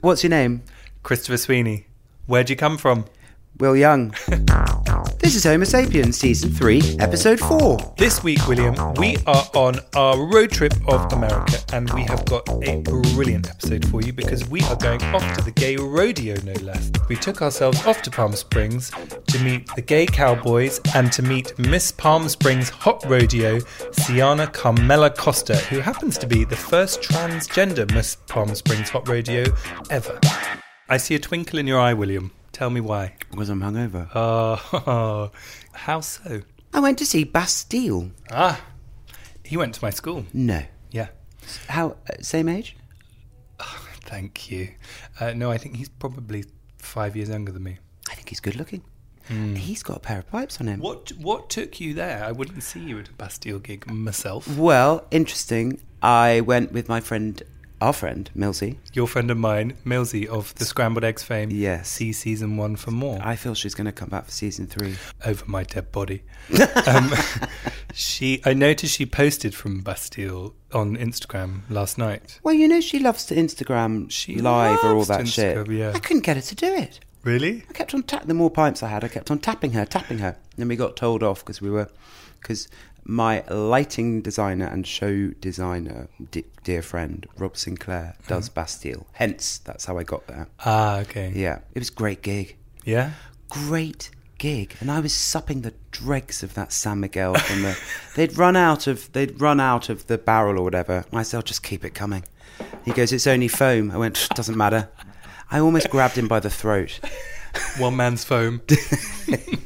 What's your name? Christopher Sweeney. Where'd you come from? Will Young. this is Homo Sapiens, Season 3, Episode 4. This week, William, we are on our road trip of America and we have got a brilliant episode for you because we are going off to the gay rodeo, no less. We took ourselves off to Palm Springs to meet the gay cowboys and to meet Miss Palm Springs Hot Rodeo, Siana Carmela Costa, who happens to be the first transgender Miss Palm Springs Hot Rodeo ever. I see a twinkle in your eye, William. Tell me why. Because I'm hungover. Oh, how so? I went to see Bastille. Ah, he went to my school. No. Yeah. How, uh, same age? Thank you. Uh, no, I think he's probably five years younger than me. I think he's good looking. He's got a pair of pipes on him. What What took you there? I wouldn't see you at a Bastille gig myself. Well, interesting. I went with my friend, our friend, Milsey. Your friend of mine, Milsey of the Scrambled Eggs fame. Yes. See season one for more. I feel she's going to come back for season three. over my dead body. um, she, I noticed she posted from Bastille on Instagram last night. Well, you know she loves to Instagram She live or all that to shit. Yeah. I couldn't get her to do it. Really? I kept on tapping. The more pints I had, I kept on tapping her, tapping her. Then we got told off because we were, because my lighting designer and show designer, d- dear friend Rob Sinclair, does Bastille. Hence, that's how I got there. Ah, okay. Yeah, it was a great gig. Yeah. Great gig, and I was supping the dregs of that San Miguel from the. they'd run out of they'd run out of the barrel or whatever. I said, "I'll just keep it coming." He goes, "It's only foam." I went, "Doesn't matter." I almost grabbed him by the throat. One man's foam.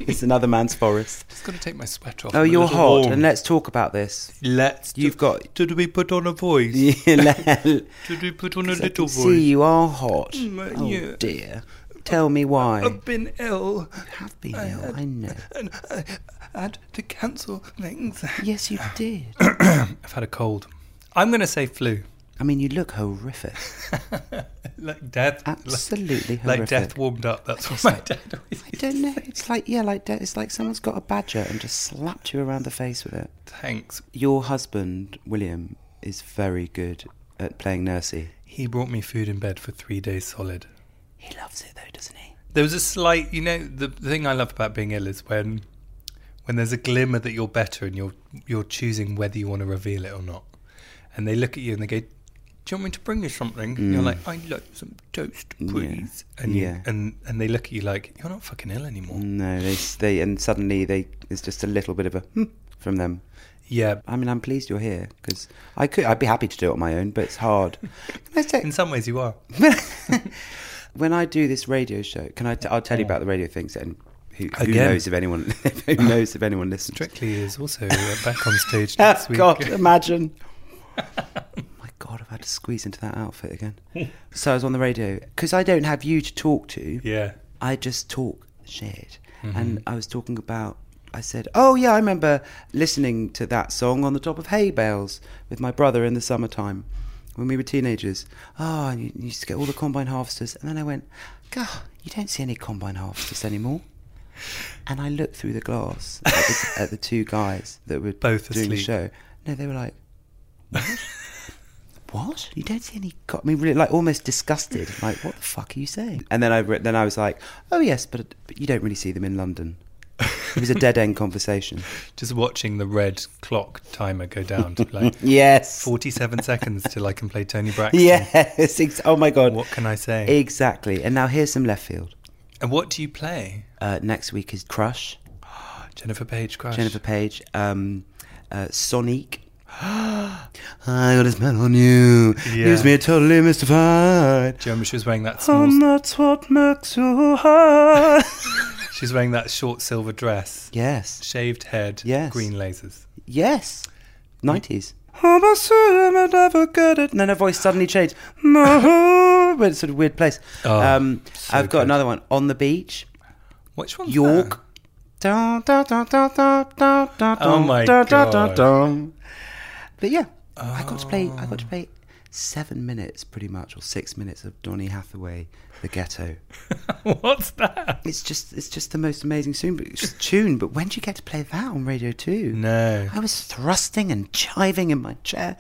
It's another man's forest. Just got to take my sweat off. Oh, I'm you're hot, warm. and let's talk about this. Let's. You've got- Did we put on a voice? Did we put on a I little can voice? see you are hot. Mm, Oh yeah. dear. Tell me why. I've been ill. You have been I ill, had- I know. And I had to cancel things. Yes, you did. I've had a cold. I'm going to say flu. I mean, you look horrific. like death. Absolutely Like, like death warmed up. That's what my dad always I don't know. It's like yeah, like death. it's like someone's got a badger and just slapped you around the face with it. Thanks. Your husband William is very good at playing nursey. He brought me food in bed for three days solid. He loves it though, doesn't he? There was a slight, you know, the, the thing I love about being ill is when, when there's a glimmer that you're better and you're you're choosing whether you want to reveal it or not, and they look at you and they go, "Do you want me to bring you something?" And you're Mm. like, "I'd like some toast, Yeah. please." And you, Yeah. and and they look at you like, "You're not fucking ill anymore." No, they they and suddenly they there's just a little bit of a hmm from them. Yeah. I mean, I'm pleased you're here because I could I'd be happy to do it on my own, but it's hard. Can I say, In some ways, you are. when I do this radio show, can I? T- I'll tell you about the radio things and who, who knows if anyone who knows if anyone listens. Strictly is also uh, back on stage Oh, next week. God, imagine. God, I've had to squeeze into that outfit again. so I was on the radio because I don't have you to talk to. Yeah. I just talk shit, mm-hmm. and I was talking about. I said, "Oh yeah, I remember listening to that song on the top of hay bales with my brother in the summertime when we were teenagers. Oh, and you you used to get all the combine harvesters." And then I went, "God, you don't see any combine harvesters anymore." And I looked through the glass at the, at the two guys that were Both doing the show. No, they were like, "What? what? You don't see any?" Co-? I mean, really, like almost disgusted. Like, what the fuck are you saying? And then I re- then I was like, "Oh yes, but, but you don't really see them in London." It was a dead end conversation. Just watching the red clock timer go down to like Yes. 47 seconds till I can play Toni Braxton. Yes. Ex- oh my god. What can I say? Exactly. And now here's some left field. And what do you play? Uh, next week is Crush, Jennifer Page Crush. Jennifer Page, um, uh, Sonic. I got a smell on you. Yeah. Leaves me totally mystified. Do you remember she was wearing that small? And that's what makes you high. She's wearing that short silver dress, yes. shaved head, Yes. green lasers. Yes. 90s. I'm soon I never get it. And then her voice suddenly changed. It's sort of weird place. Oh, um, so I've got good. another one. On the beach, Which one's York. Dun, Oh my God. But yeah, I got to play. I Oh. got to oh. play seven minutes, pretty much, or six minutes of Donny Hathaway, "The Ghetto." What's that? It's just, it's just the most amazing tune. But, tune. But when do you get to play that on Radio Two? No. I was thrusting and chiving in my chair.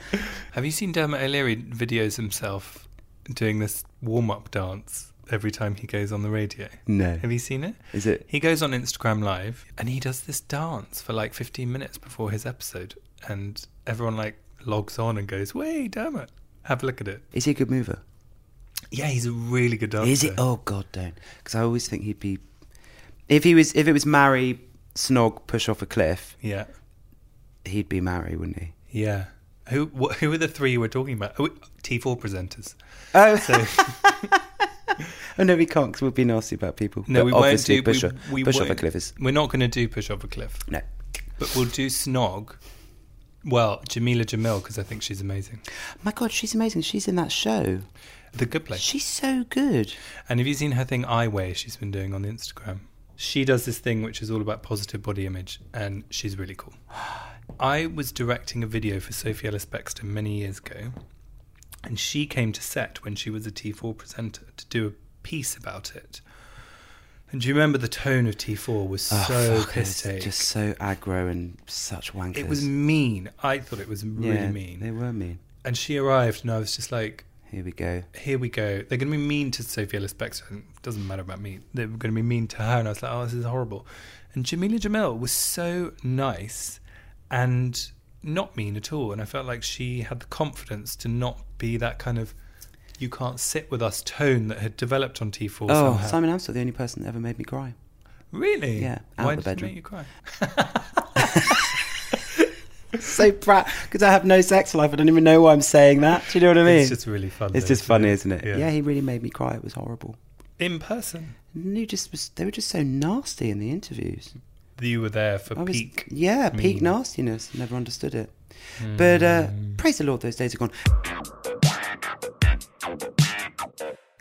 Have you seen Dermot O'Leary videos himself doing this warm up dance every time he goes on the radio. No. Have you seen it? Is it? He goes on Instagram Live and he does this dance for like 15 minutes before his episode, and everyone like logs on and goes, "Wait, damn it, have a look at it." Is he a good mover? Yeah, he's a really good dancer. Is he? Oh God, don't. Because I always think he'd be. If he was, if it was marry, snog, push off a cliff, Yeah, he'd be marry, wouldn't he? yeah. Who wh- who are the three we're talking about? Oh, T4 presenters. Oh, So oh no, we can't because we'll be nasty about people. no, But we won't do. push, we, off, we push off a cliff is We're not going to do push off a cliff, no. but we'll do snog. Well, Jameela Jamil because I think she's amazing. My God, she's amazing. She's in that show. The Good Place. She's so good. And have you seen her thing I Weigh she's been doing on Instagram? She does this thing which is all about positive body image, and she's really cool. I was directing a video for Sophie Ellis Bextor many years ago, and she came to set when she was a T4 presenter to do a piece about it. And do you remember the tone of T4 was Oh, so fuck, piss-take. just so aggro and such wankers. It was mean. I thought it was really yeah, mean. They were mean. And she arrived, and I was just like, Here we go. here we go. They're going to be mean to Sophia and It doesn't matter about me. They're going to be mean to her. And I was like, oh, this is horrible. And Jameela Jamil was so nice and not mean at all. And I felt like she had the confidence to not be that kind of you can't sit with us tone that had developed on T4 Oh, somehow. Simon Amstell, the only person that ever made me cry. Really? Yeah, out Why the did bedroom. make you cry? so proud because I have no sex life. I don't even know why I'm saying that. Do you know what I mean? It's just really fun. It's though, just funny, isn't it? Yeah. Yeah. he really made me cry. It was horrible. In person. And he just was. They were just so nasty in the interviews. You were there for I was, peak. yeah, peak nastiness. Never understood it. But uh, Mm. praise the Lord, those days are gone.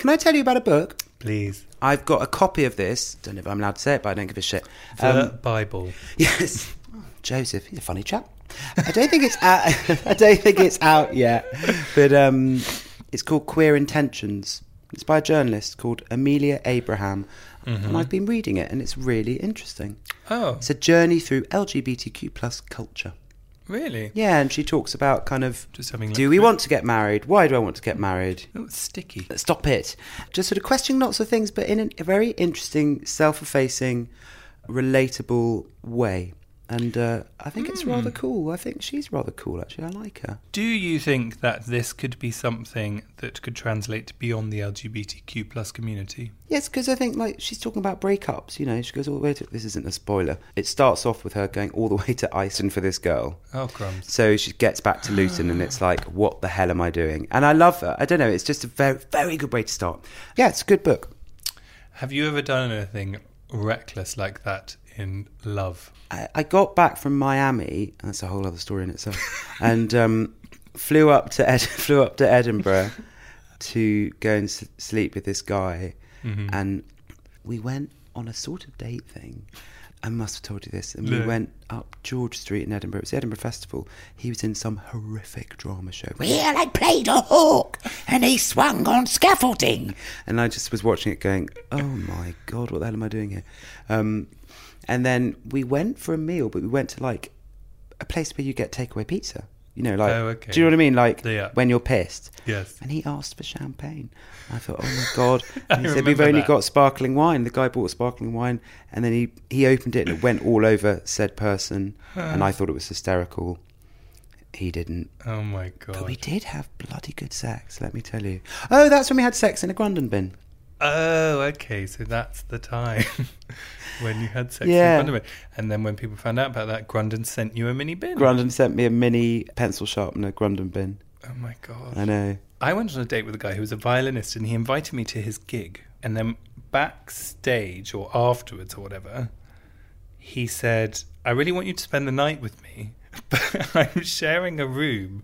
Can I tell you about a book? Please. I've got a copy of this. Don't know if I'm allowed to say it, but I don't give a shit. The Um, Bible. Yes, Joseph. He's a funny chap. I don't think it's out. I don't think it's out yet, but um, it's called Queer Intentions. It's by a journalist called Amelia Abraham, and I've been reading it, and it's really interesting. Oh, It's a journey through LGBTQ plus culture. Really? Yeah, and she talks about kind of Just having do we want to get married? Why do I want to get married? Oh, it's sticky. Stop it. Just sort of questioning lots of things, but in a very interesting, self effacing, relatable way. And uh, I think it's rather cool. I think she's rather cool, actually. I like her. Do you think that this could be something that could translate beyond the LGBTQ plus community? Yes, because I think like she's talking about breakups. You know, she goes all the way to. This isn't a spoiler. It starts off with her going all the way to Iceland for this girl. Oh, crumbs. So she gets back to Luton, and it's like, what the hell am I doing? And I love her. I don't know. It's just a very, very good way to start. Yeah, it's a good book. Have you ever done anything reckless like that in love? I, I got back from Miami. That's a whole other story in itself. and um, flew up to Ed- flew up to Edinburgh to go and s- sleep with this guy, Mm-hmm. and we went on a sort of date thing. I must have told you this. And No. we went up George Street in Edinburgh. It was the Edinburgh Festival. He was in some horrific drama show. Well, I played a hawk and he swung on scaffolding. And I just was watching it going, oh my God, what the hell am I doing here? Um, and then we went for a meal, but we went to like a place where you get takeaway pizza. You know, like, Oh, okay. do you know what I mean? Like Yeah. when you're pissed. Yes. And he asked for champagne. I thought, oh my God. And he said, we've only that. got sparkling wine. The guy bought sparkling wine and then he, he opened it and it went all over said person. and I thought it was hysterical. He didn't. Oh my God. But we did have bloody good sex, let me tell you. Oh, that's when we had sex in a Grundon bin. Oh, okay. So that's the time when you had sex Yeah. in front of it. And then when people found out about that, Grundon sent you a mini bin. Grundon sent me a mini pencil sharpener Grundon bin. oh my god. I know. I went on a date with a guy who was a violinist and he invited me to his gig. And then backstage or afterwards or whatever, he said, I really want you to spend the night with me, but I'm sharing a room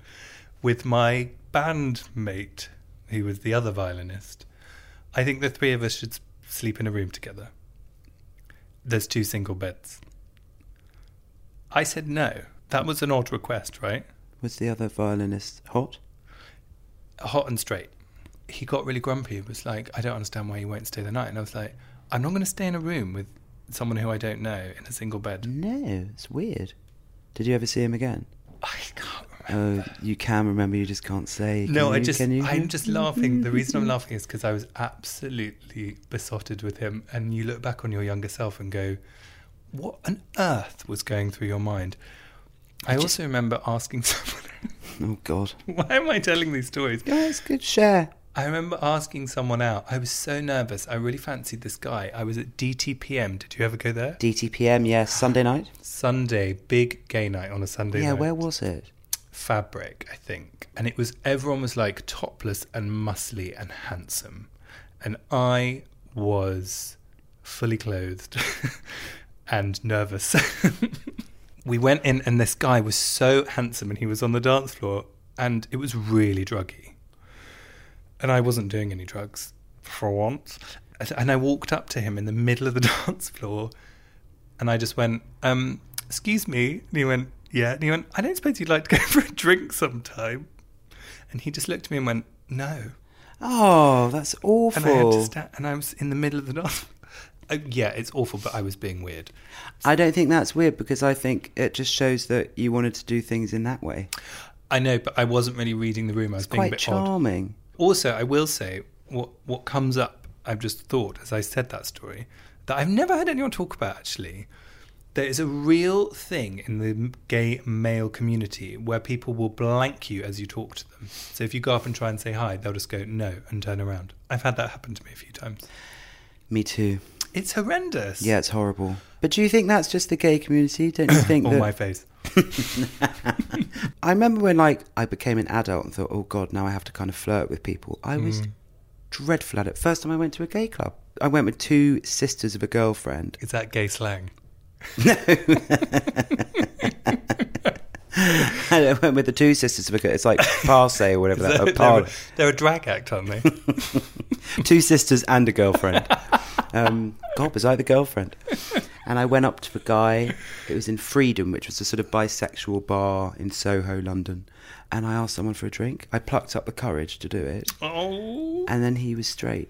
with my bandmate, who was the other violinist. I think the three of us should sleep in a room together. There's two single beds. I said no. That was an odd request, right? Was the other violinist hot? hot and straight. He got really grumpy. He was like, I don't understand why you won't stay the night. And I was like, I'm not going to stay in a room with someone who I don't know in a single bed. No, it's weird. Did you ever see him again? I can't Oh, you can remember, you just can't say. No, Can I just, Can you? I'm just laughing. The reason I'm laughing is because I was absolutely besotted with him. And you look back on your younger self and go, what on earth was going through your mind? I also remember asking someone, Oh God. why am I telling these stories? Yeah, it's good. Share. I remember asking someone out. I was so nervous. I really fancied this guy. I was at DTPM. Did you ever go there? DTPM. Yes. Sunday night. Sunday, big gay night on a Sunday yeah. night. Where was it? Fabric, I think. And it was everyone was like topless and muscly and handsome. And I was fully clothed and nervous. we went in and this guy was so handsome and he was on the dance floor and it was really druggy. And I wasn't doing any drugs for once. And- I walked up to him in the middle of the dance floor and I just went, um, excuse me. And he went, yeah. And he went, I don't suppose you'd like to go for a drink sometime. And he just looked at me and went, no. Oh, that's awful. And I had to stand, and I was in the middle of the night. Uh, yeah, it's awful, but I was being weird. I don't think that's weird because I think it just shows that you wanted to do things in that way. I know, but I wasn't really reading the room. I was It's being a bit odd. charming. Also, I will say what what comes up. I've just thought as I said that story that I've never heard anyone talk about. Actually, there is a real thing in the gay male community where people will blank you as you talk to them. So if you go up and try and say hi, they'll just go no and turn around. I've had that happen to me a few times. Me too. It's horrendous. Yeah, it's horrible. But do you think that's just the gay community? Don't you think on that? my face. I remember when like I became an adult and thought, oh god, now I have to kind of flirt with people. I was Mm. dreadful at it. First time I went to a gay club, I went with two sisters of a girlfriend. Is that gay slang? I went with the two sisters because. It's like passe or whatever. that, they're, par- they're, they're a drag act, aren't they? two sisters and a girlfriend. Um, God, was I the girlfriend? And I went up to a guy. It was in Freedom, which was a sort of bisexual bar in Soho, London. And I asked someone for a drink. I plucked up the courage to do it. oh. And then he was straight.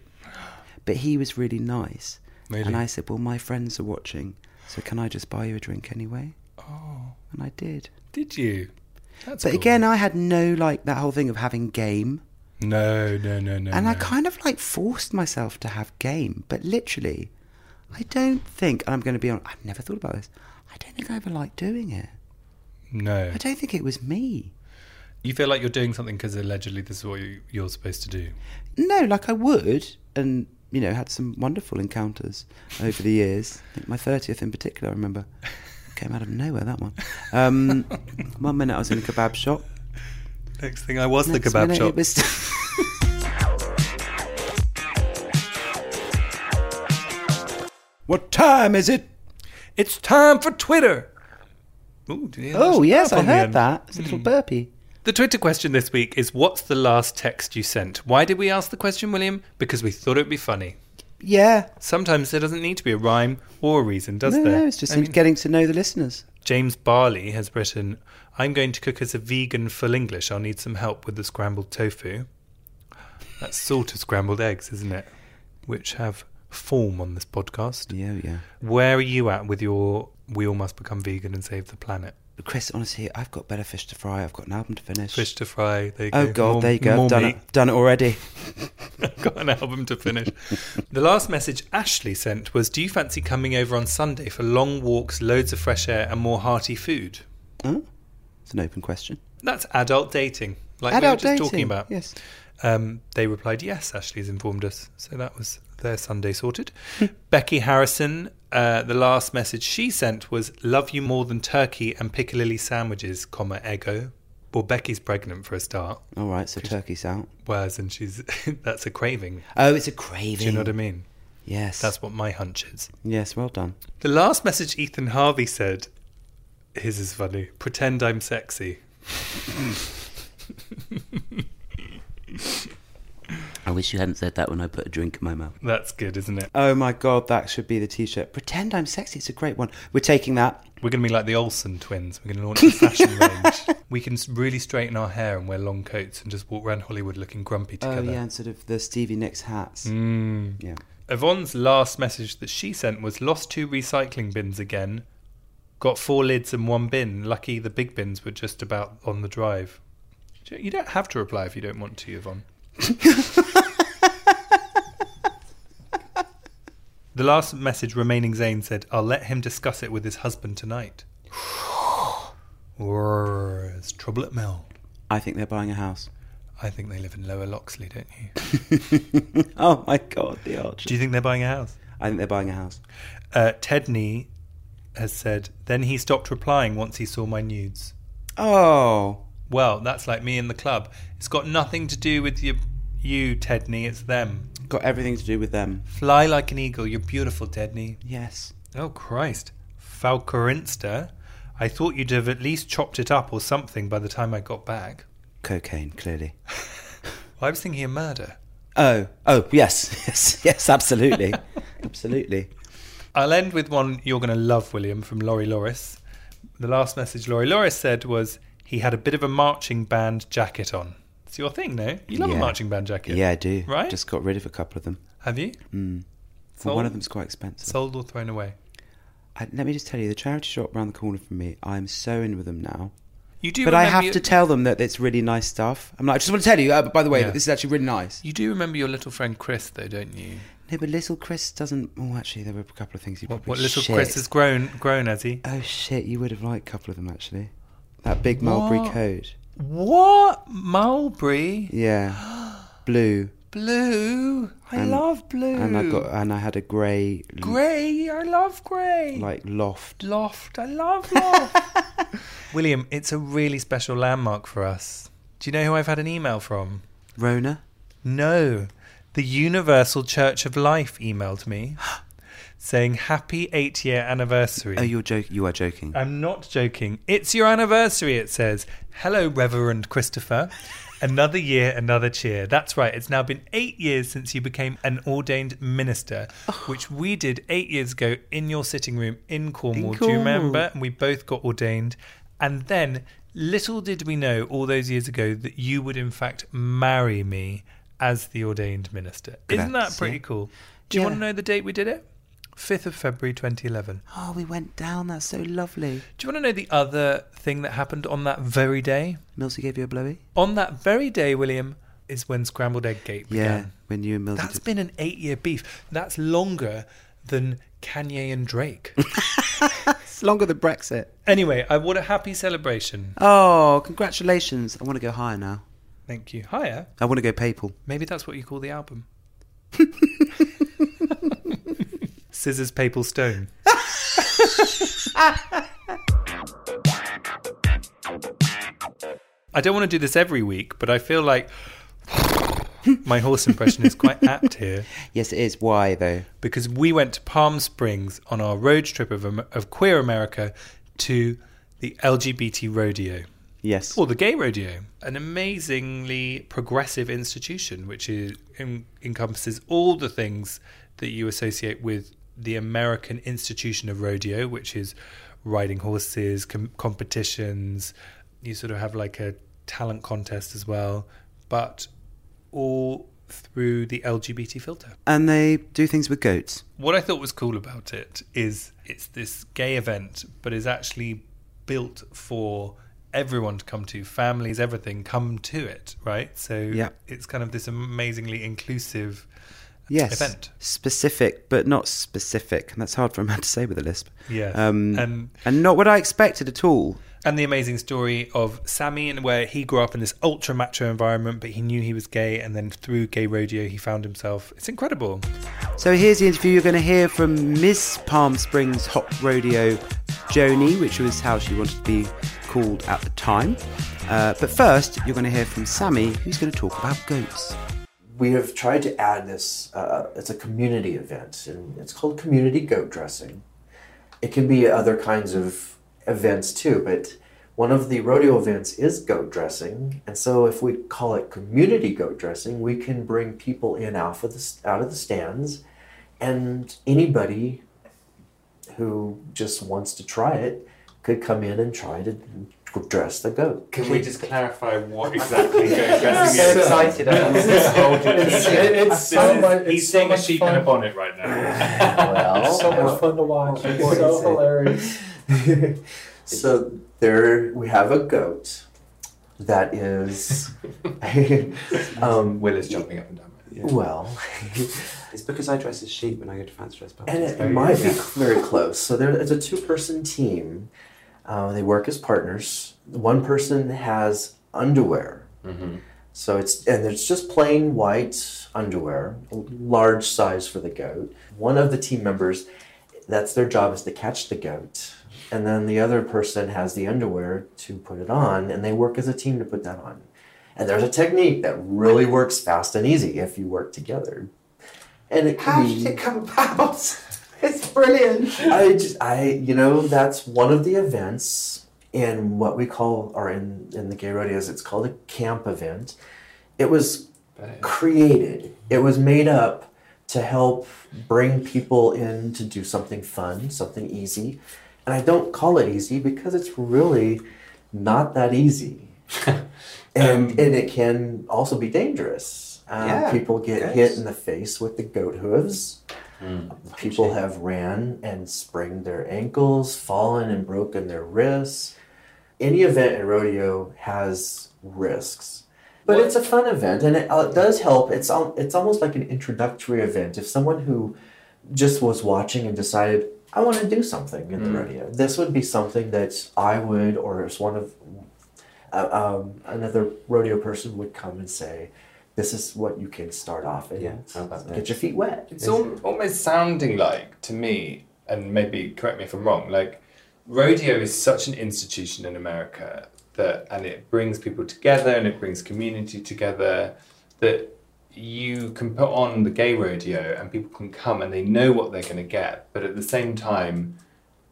But he was really nice. Really? And I said, Well, my friends are watching, so can I just buy you a drink anyway? Oh. And I did. Did you? That's But cool. again, I had no, like, that whole thing of having game. No, no, no, no. and I kind of like forced myself to have game, but literally, I don't think, and I'm going to be on, I've never thought about this, I don't think I ever liked doing it. No. I don't think it was me. You feel like you're doing something because allegedly this is what you're supposed to do. No, like I would, and, you know, had some wonderful encounters over the years. I think my 30th in particular, I remember. Came out of nowhere, that one. Um, one minute I was in a kebab shop. Next thing I was the kebab minute shop. It was what time is it? It's time for Twitter. Ooh, did you hear Oh, yes, I heard that. It's a little burpee. The Twitter question this week is What's the last text you sent? Why did we ask the question, William? Because we thought it would be funny. Yeah. Sometimes there doesn't need to be a rhyme or a reason, does no, there? no, it's just I mean, getting to know the listeners. James Barley has written, I'm going to cook as a vegan full English. I'll need some help with the scrambled tofu. That's sort of scrambled eggs, isn't it? Which have form on this podcast. Yeah, yeah. Where are you at with your we all must become vegan and save the planet? Chris, honestly, I've got better fish to fry. I've got an album to finish. Fish to fry. There you oh go. God, More- there you go. I've done meat. it. Done it already. I've got an album to finish. the last message Ashley sent was Do you fancy coming over on Sunday for long walks, loads of fresh air, and more hearty food? Oh, it's an open question. That's adult dating, like Adult we were just dating. talking about. Yes. Um, they replied, Yes, Ashley's informed us. So that was their Sunday sorted. Becky Harrison, uh, the last message she sent was Love you more than turkey and piccalilli sandwiches, comma, ego. Well, Becky's pregnant for a start. All right. So turkey's out. Whereas, and she's that's a craving. Oh, it's a craving. Do you know what I mean? Yes. That's what my hunch is. Yes. Well done. The last message Ethan Harvey said, his is funny. Pretend I'm sexy. I wish you hadn't said that when I put a drink in my mouth. That's good, isn't it? Oh my God, that should be the T-shirt. Pretend I'm sexy. It's a great one. We're taking that. We're going to be like the Olsen twins. We're going to launch a fashion range. We can really straighten our hair and wear long coats and just walk around Hollywood looking grumpy together. Oh together. yeah, and sort of the Stevie Nicks hats. Mm. Yeah. Yvonne's last message that she sent was lost two recycling bins again. Got four lids and one bin. Lucky the big bins were just about on the drive. You don't have to reply if you don't want to, Yvonne. The last message, remaining Zane, said, I'll let him discuss it with his husband tonight. Or it's trouble at Mill. I think they're buying a house. I think they live in Lower Loxley, don't you? oh my god, the archer. Do you think they're buying a house? I think they're buying a house. Uh, Tedney has said, then he stopped replying once he saw my nudes. Oh, Well, that's like me in the club. It's got nothing to do with you, you Tedney. It's them. got everything to do with them. Fly like an eagle. You're beautiful, Tedney. Yes. Oh, Christ. Falcorinsta. I thought you'd have at least chopped it up or something by the time I got back. Cocaine, clearly. Well, I was thinking of murder. Oh, oh, yes, yes, yes, absolutely, absolutely. I'll end with one you're going to love, William, from Laurie Loris. The last message Laurie Loris said was he had a bit of a marching band jacket on. It's your thing, no? You love a marching band jacket. Yeah, I do. Right? Just got rid of a couple of them. Have you? Mm. Well, one of them's quite expensive. Sold or thrown away? I, let me just tell you, the charity shop around the corner from me, I'm so in with them now. You do but I have your- to tell them that it's really nice stuff. I'm like, I just want to tell you, uh, by the way, Yeah. that this is actually really nice. You do remember your little friend Chris, though, don't you? No, but little Chris doesn't. Oh, actually, there were a couple of things he What, probably. what little shit. Chris has grown, grown has he? Oh shit! You would have liked a couple of them actually. That big mulberry What? coat. What mulberry? Yeah, blue. Blue. I And- love blue. And I got and I had a grey, grey. I love grey. like loft. loft. I love loft. William, it's a really special landmark for us. Do you know who I've had an email from? Rona. No. The Universal Church of Life emailed me saying happy eight year anniversary. Oh, you're joking. You are joking. I'm not joking. It's your anniversary, it says. Hello, Reverend Christopher. Another year, another cheer. That's right. It's now been eight years since you became an ordained minister, oh. which we did eight years ago in your sitting room in Cornwall. Do you remember? And we both got ordained. And then, little did we know all those years ago that you would, in fact, marry me as the ordained minister. Isn't that pretty cool? Do you Yeah. want to know the date we did it? 5th of February 2011. oh, we went down. That's so lovely. Do you want to know the other thing that happened on that very day? Milsey gave you a blowy. On that very day, William, is when Scrambled Egg Gate Yeah, began. when you and Milsey. That's did- been an eight year beef. That's longer than Kanye and Drake. It's longer than Brexit. anyway, I want a happy celebration. Oh, congratulations! I want to go higher now. Thank you. Higher? I want to go papal. Maybe that's what you call the album. Scissors Papal Stone. I don't want to do this every week, but I feel like my horse impression is quite apt here Yes, it is. Why though? because we went to Palm Springs on our road trip of, of Queer America to the LGBT rodeo Yes. or the gay rodeo, an amazingly progressive institution which is, en- encompasses all the things that you associate with the American institution of rodeo, which is riding horses, com- competitions. You sort of have like a talent contest as well, but all through the LGBT filter. And they do things with goats. What I thought was cool about it is it's this gay event, but is actually built for everyone to come to, families, everything come to it, right? So Yeah. it's kind of this amazingly inclusive Yes. event. Specific, but not specific. And that's hard for a man to say with a lisp. Yeah. Um, and and not what I expected at all. and the amazing story of Sammy and where he grew up in this ultra macho environment, but he knew he was gay, and then through gay rodeo he found himself. It's incredible. So here's the interview you're going to hear from Miss Palm Springs Hot Rodeo Joni, which was how she wanted to be called at the time. Uh, but first, you're going to hear from Sammy, who's going to talk about goats. We have tried to add this uh, it's a community event and it's called community goat dressing. It can be other kinds of events too but one of the rodeo events is goat dressing and so if we call it community goat dressing we can bring people in out of the, out of the stands and anybody who just wants to try it could come in and try to dress the goat. Can we just clarify what exactly goat I'm dressing so is? excited. I This is whole- It's- this it's is- so much- He's so seeing a much sheep in a fun. bonnet right now. Well, so much fun to watch. It's so hilarious. so there we have a goat that is um, Will is jumping up and down. well It's because I dress as sheep when I go to fancy dress parties. and it Oh, might be very close so there it's a two-person team uh, they work as partners. One person has underwear. Mm-hmm. so it's and it's just plain white underwear large size for the goat. One of the team members that's their job is to catch the goat. And then the other person has the underwear to put it on and they work as a team to put that on. And there's a technique that really works fast and easy if you work together. And it can How be did it come about? It's brilliant. I just I you know that's one of the events in what we call or in in the gay rodeos it's called a camp event. It was created. It was made up to help bring people in to do something fun, something easy. And I don't call it easy because it's really not that easy. and and it can also be dangerous. Um, Yeah, people get yes. hit in the face with the goat hooves. People have ran and sprained their ankles, fallen and broken their wrists. Any event in rodeo has risks, but it's a fun event and it, uh, it does help. It's al- it's almost like an introductory event. If someone who just was watching and decided I want to do something in the rodeo, this would be something that I would, or as one of uh, um, another rodeo person would come and say, "This is what you can start off and Yeah, how about get your feet wet." It's al- almost sounding like, to me, and maybe correct me if I'm wrong, like rodeo is such an institution in America that, and it brings people together and it brings community together that you can put on the gay rodeo and people can come and they know what they're going to get, but at the same time,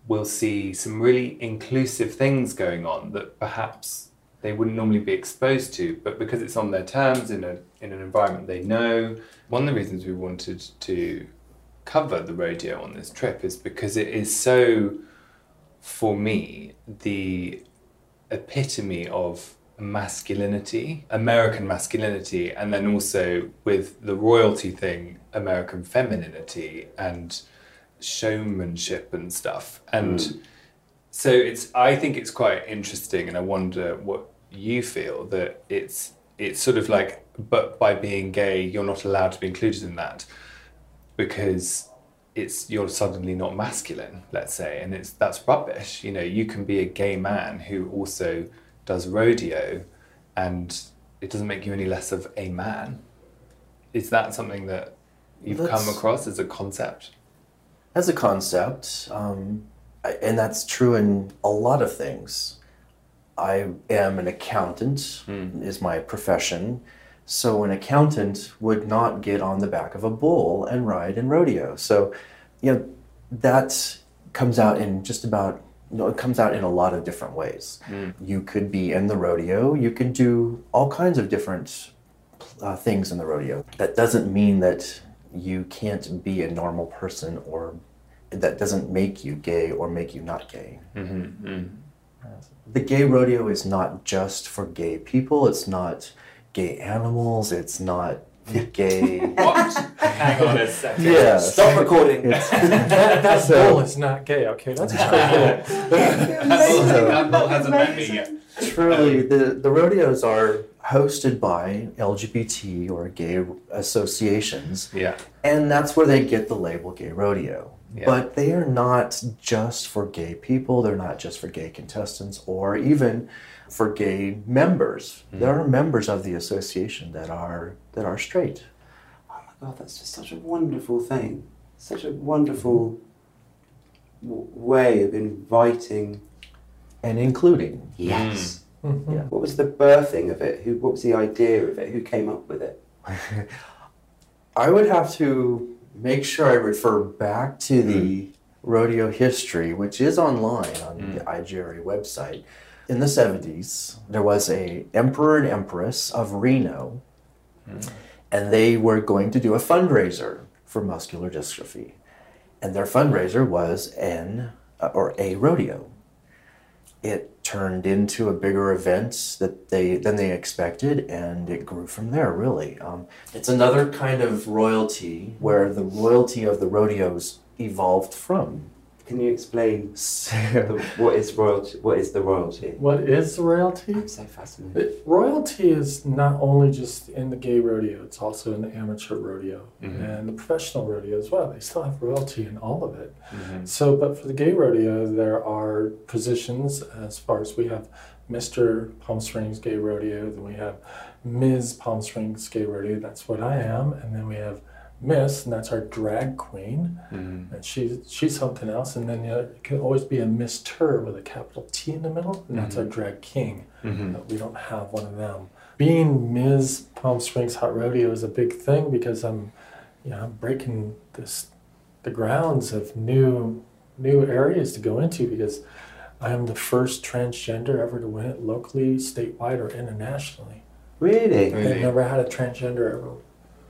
we'll see some really inclusive things going on that perhaps they wouldn't normally be exposed to, but because it's on their terms in a in an environment they know. One of the reasons we wanted to cover the rodeo on this trip is because it is so, for me, the epitome of masculinity, American masculinity, and then also with the royalty thing, American femininity and showmanship and stuff. And hmm. so it's I think it's quite interesting and I wonder what you feel that it's it's sort of like but by being gay you're not allowed to be included in that because it's you're suddenly not masculine let's say and it's that's rubbish. You know you can be a gay man who also does rodeo and it doesn't make you any less of a man. Is that something that you've come across as a concept? As a concept, um, I- and that's true in a lot of things. I am an accountant, hmm. is my profession. So an accountant would not get on the back of a bull and ride in rodeo. So, you know, that comes out in just about you know, it comes out in a lot of different ways. Hmm. You could be in the rodeo. You can do all kinds of different uh, things in the rodeo. That doesn't mean that you can't be a normal person or that doesn't make you gay or make you not gay. Mm-hmm. Mm-hmm. The gay rodeo is not just for gay people, it's not gay animals, it's not gay. what hang on a second yeah. Stop recording. It's, That, that So- bull is not gay, okay? That's a straight bull. that bull hasn't met me yet truly, the, the rodeos are hosted by LGBT or gay associations. yeah And that's where they get the label gay rodeo. Yeah. But they are not just for gay people, they're not just for gay contestants or even for gay members. Hmm. There are members of the association that are that are straight. Oh my god, that's just such a wonderful thing. Such a wonderful w- way of inviting. And including. Yes. Hmm. Mm-hmm. Yeah. What was the birthing of it? Who? What was the idea of it? Who came up with it? I would have to make sure I refer back to the hmm. rodeo history, which is online on the hmm. IGRA website. In the 70s, there was a emperor and empress of Reno, hmm. and they were going to do a fundraiser for muscular dystrophy. And their fundraiser was an uh, or a rodeo. It turned into a bigger event that they than they expected, and it grew from there. Really, um, it's another kind of royalty where the royalty of the rodeos evolved from. Can you explain So, the, what is royalty? What is the royalty? What is the royalty? I'm so fascinated. It- royalty is not only just in the gay rodeo, it's also in the amateur rodeo mm-hmm. and the professional rodeo as well. They still have royalty in all of it. Mm-hmm. So, but for the gay rodeo, there are positions as far as we have Mr. Palm Springs Gay Rodeo, then we have Ms. Palm Springs Gay Rodeo, that's what I am, and then we have Miss, and that's our drag queen, mm-hmm. and she's she's something else, and then you know, it can always be a Mister with a capital T in the middle, and that's our mm-hmm. drag king. Mm-hmm. But we don't have one of them. Being Ms. Palm Springs Hot Rodeo is a big thing because I'm, you know, I'm breaking this, the grounds of new, new areas to go into because I am the first transgender ever to win it locally, statewide, or internationally. Really? Really? I've never had a transgender ever.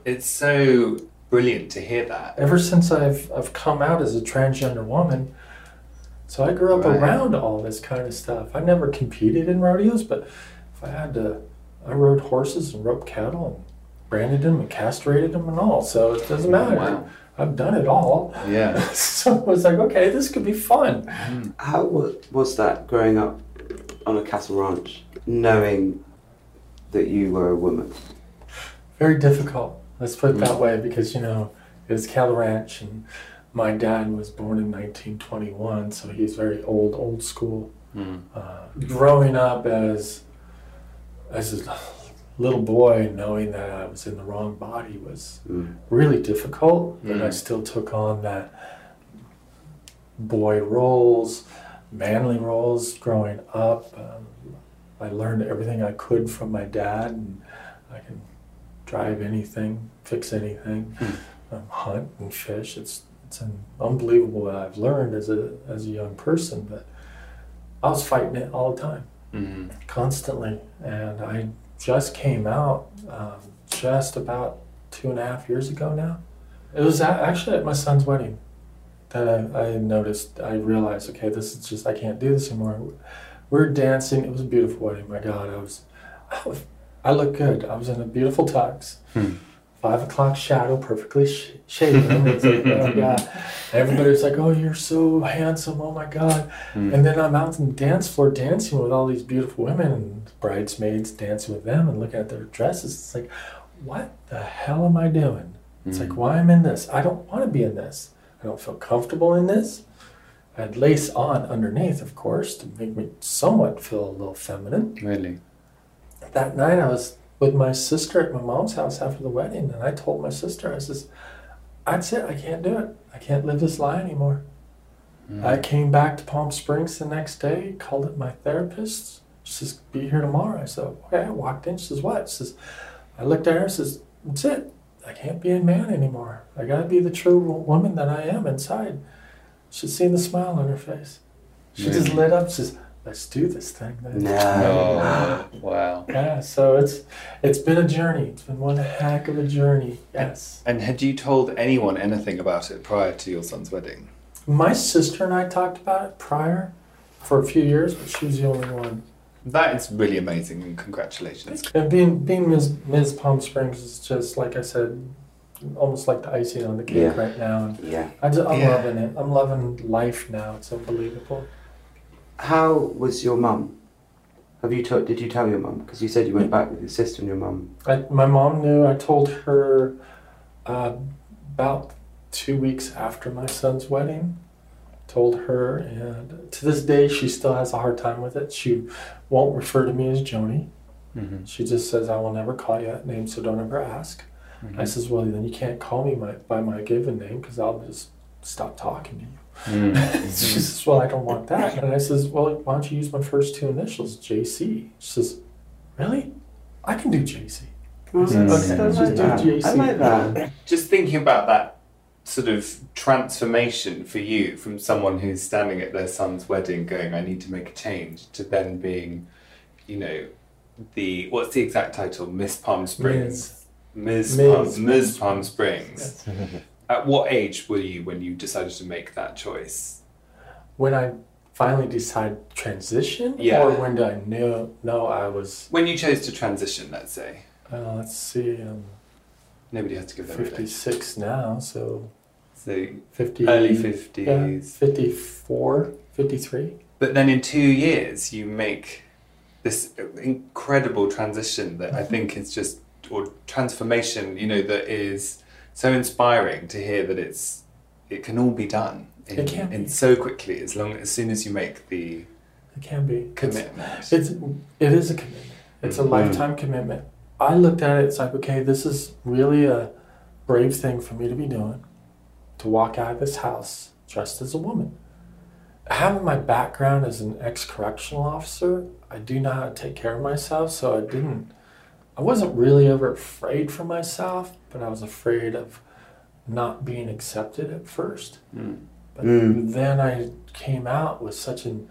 It's so brilliant to hear that. Ever since I've I've come out as a transgender woman, so I grew up Right. around all this kind of stuff. I never competed in rodeos, but if I had to, I rode horses and roped cattle and branded them and castrated them and all. So it doesn't matter. Wow. I've done it all. Yeah. so I was like, okay, this could be fun. Mm. How wa- was that growing up on a cattle ranch, knowing that you were a woman? Very difficult. Let's put it that way because you know it was cattle ranch and my dad was born in 1921, so he's very old, old school. Uh, growing up as as a little boy, knowing that I was in the wrong body was Mm. really difficult, but I Mm. still took on that boy roles, manly roles growing up. Um, I learned everything I could from my dad, and I can drive anything, fix anything, um, hunt and fish. It's it's unbelievable what I've learned as a as a young person, but I was fighting it all the time Mm. constantly. And I just came out um, just about two and a half years ago now. It was actually at my son's wedding that I, I noticed, I realized, okay, this is just, I can't do this anymore. We're dancing. It was a beautiful wedding. My God, I was, I, was, I look good. I was in a beautiful tux. Hmm. Five o'clock shadow, perfectly sh- shaven. Like, oh God. Everybody was like, oh, you're so handsome. Oh my God. Hmm. And then I'm out on the dance floor dancing with all these beautiful women and bridesmaids dancing with them and looking at their dresses. It's like, what the hell am I doing? It's like, hmm. why am I in this? I don't want to be in this. I don't feel comfortable in this. I had lace on underneath, of course, to make me somewhat feel a little feminine. Really? That night I was with my sister at my mom's house after the wedding, and I told my sister, I says, that's it, I can't do it. I can't live this lie anymore. Hmm. I came back to Palm Springs the next day, called up my therapist. She says, be here tomorrow. I said, okay. I walked in. She says, what? She says, I looked at her and says, that's it. I can't be a man anymore. I got to be the true woman that I am inside. She seen the smile on her face. She just lit up. She says, let's do this thing. then." No. Oh, wow. Yeah, so it's it's been a journey. It's been one heck of a journey. Yes. And had you told anyone anything about it prior to your son's wedding? My sister and I talked about it prior for a few years, but she was the only one. That is really amazing and congratulations. And being being Ms. Ms. Palm Springs is just like I said, almost like the icing on the cake Yeah. right now. And Yeah. I just, I'm Yeah. loving it. I'm loving life now. It's unbelievable. How was your mum? Have you told? Did you tell your mum? Because you said you went back with your sister and your mum. I, my mom knew. I told her uh, about two weeks after my son's wedding. Told her, and to this day, she still has a hard time with it. She won't refer to me as Joni. Mm-hmm. She just says, "I will never call you that name, so don't ever ask." I says, "Well, then you can't call me my, by my given name because I'll just stop talking to you." Mm-hmm. she says, "Well, I don't want that." And I says, "Well, why don't you use my first two initials, JC?" She says, "Really? I can do JC." Okay, that's- I like just do that. JC. I like that. Just thinking about that sort of transformation for you from someone who's standing at their son's wedding going, I need to make a change, to then being, you know, the, what's the exact title? Miss Palm Springs. Ms. Ms. Palm, Ms. Palm Springs. At what age were you when you decided to make that choice? When I finally decide transition, Yeah. or when I know know I was? When you chose to transition, let's say, Uh, let's see, I'm nobody has to give. 56 now, so So 50 early yeah, fifties. 54, 53. But then in two years, you make this incredible transition that I think is just, or transformation, you know, that is so inspiring to hear that it's, it can all be done in, It can in be. so quickly as long as soon as you make the It can be. Commitment. it's it is a commitment. It's a Mhm. lifetime commitment. I looked at it. It's like, okay, this is really a brave thing for me to be doing. To walk out of this house dressed as a woman. Having my background as an ex correctional officer, I do know how to take care of myself. So I didn't. I wasn't really ever afraid for myself, but I was afraid of not being accepted at first. Mm. But Mm. then I came out with such an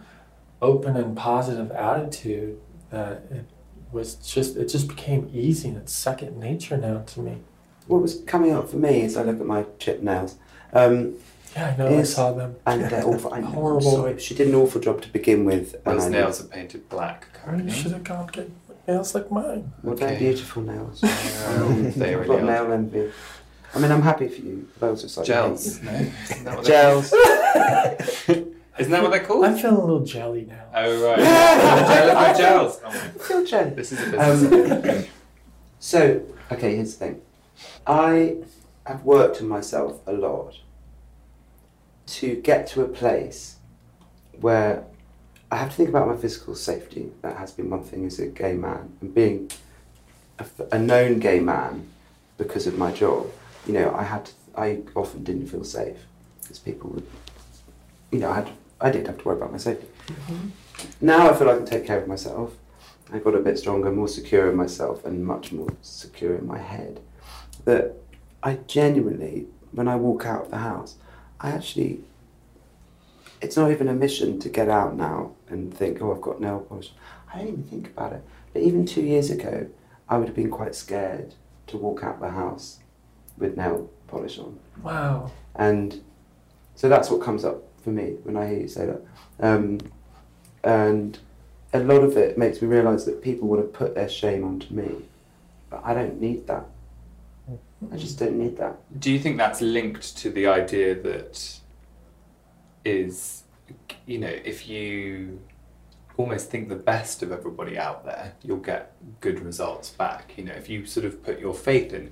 open and positive attitude that it was just it just became easy and it's second nature now to me. What was coming up for me as I look at my chipped nails, um, Yeah, I know. Yes. I saw them. and they're awful. I know, I'm Horrible. sorry. She did an awful job to begin with. and Those nails are painted black You currently. should have gone get nails like mine. Well, they're Okay. beautiful nails. Um, they I've really got are. nail envy. I mean, I'm happy for you, but I also slightly hate Gels, no? Isn't that what Gels. they're- Isn't that what they're called? I'm feeling a little jelly now. Oh right. Gel- oh, gels. Oh, my- Feel jelly. this is a business. Um, so, okay, here's the thing. I have worked on myself a lot to get to a place where I have to think about my physical safety. That has been one thing as a gay man. And being a known gay man because of my job, you know, I had to, I often didn't feel safe because people would, you know, I had, I did have to worry about my safety. Mm-hmm. Now I feel I can take care of myself. I got a bit stronger, more secure in myself, and much more secure in my head. That I genuinely, when I walk out of the house, I actually, it's not even a mission to get out now and think, oh, I've got nail polish. I don't even think about it. But even two years ago, I would have been quite scared to walk out the house with nail polish on. Wow. And so that's what comes up for me when I hear you say that. Um, and a lot of it makes me realise that people want to put their shame onto me. But I don't need that. I just don't need that. Do you think that's linked to the idea that is, you know, if you almost think the best of everybody out there, you'll get good results back. You know, if you sort of put your faith in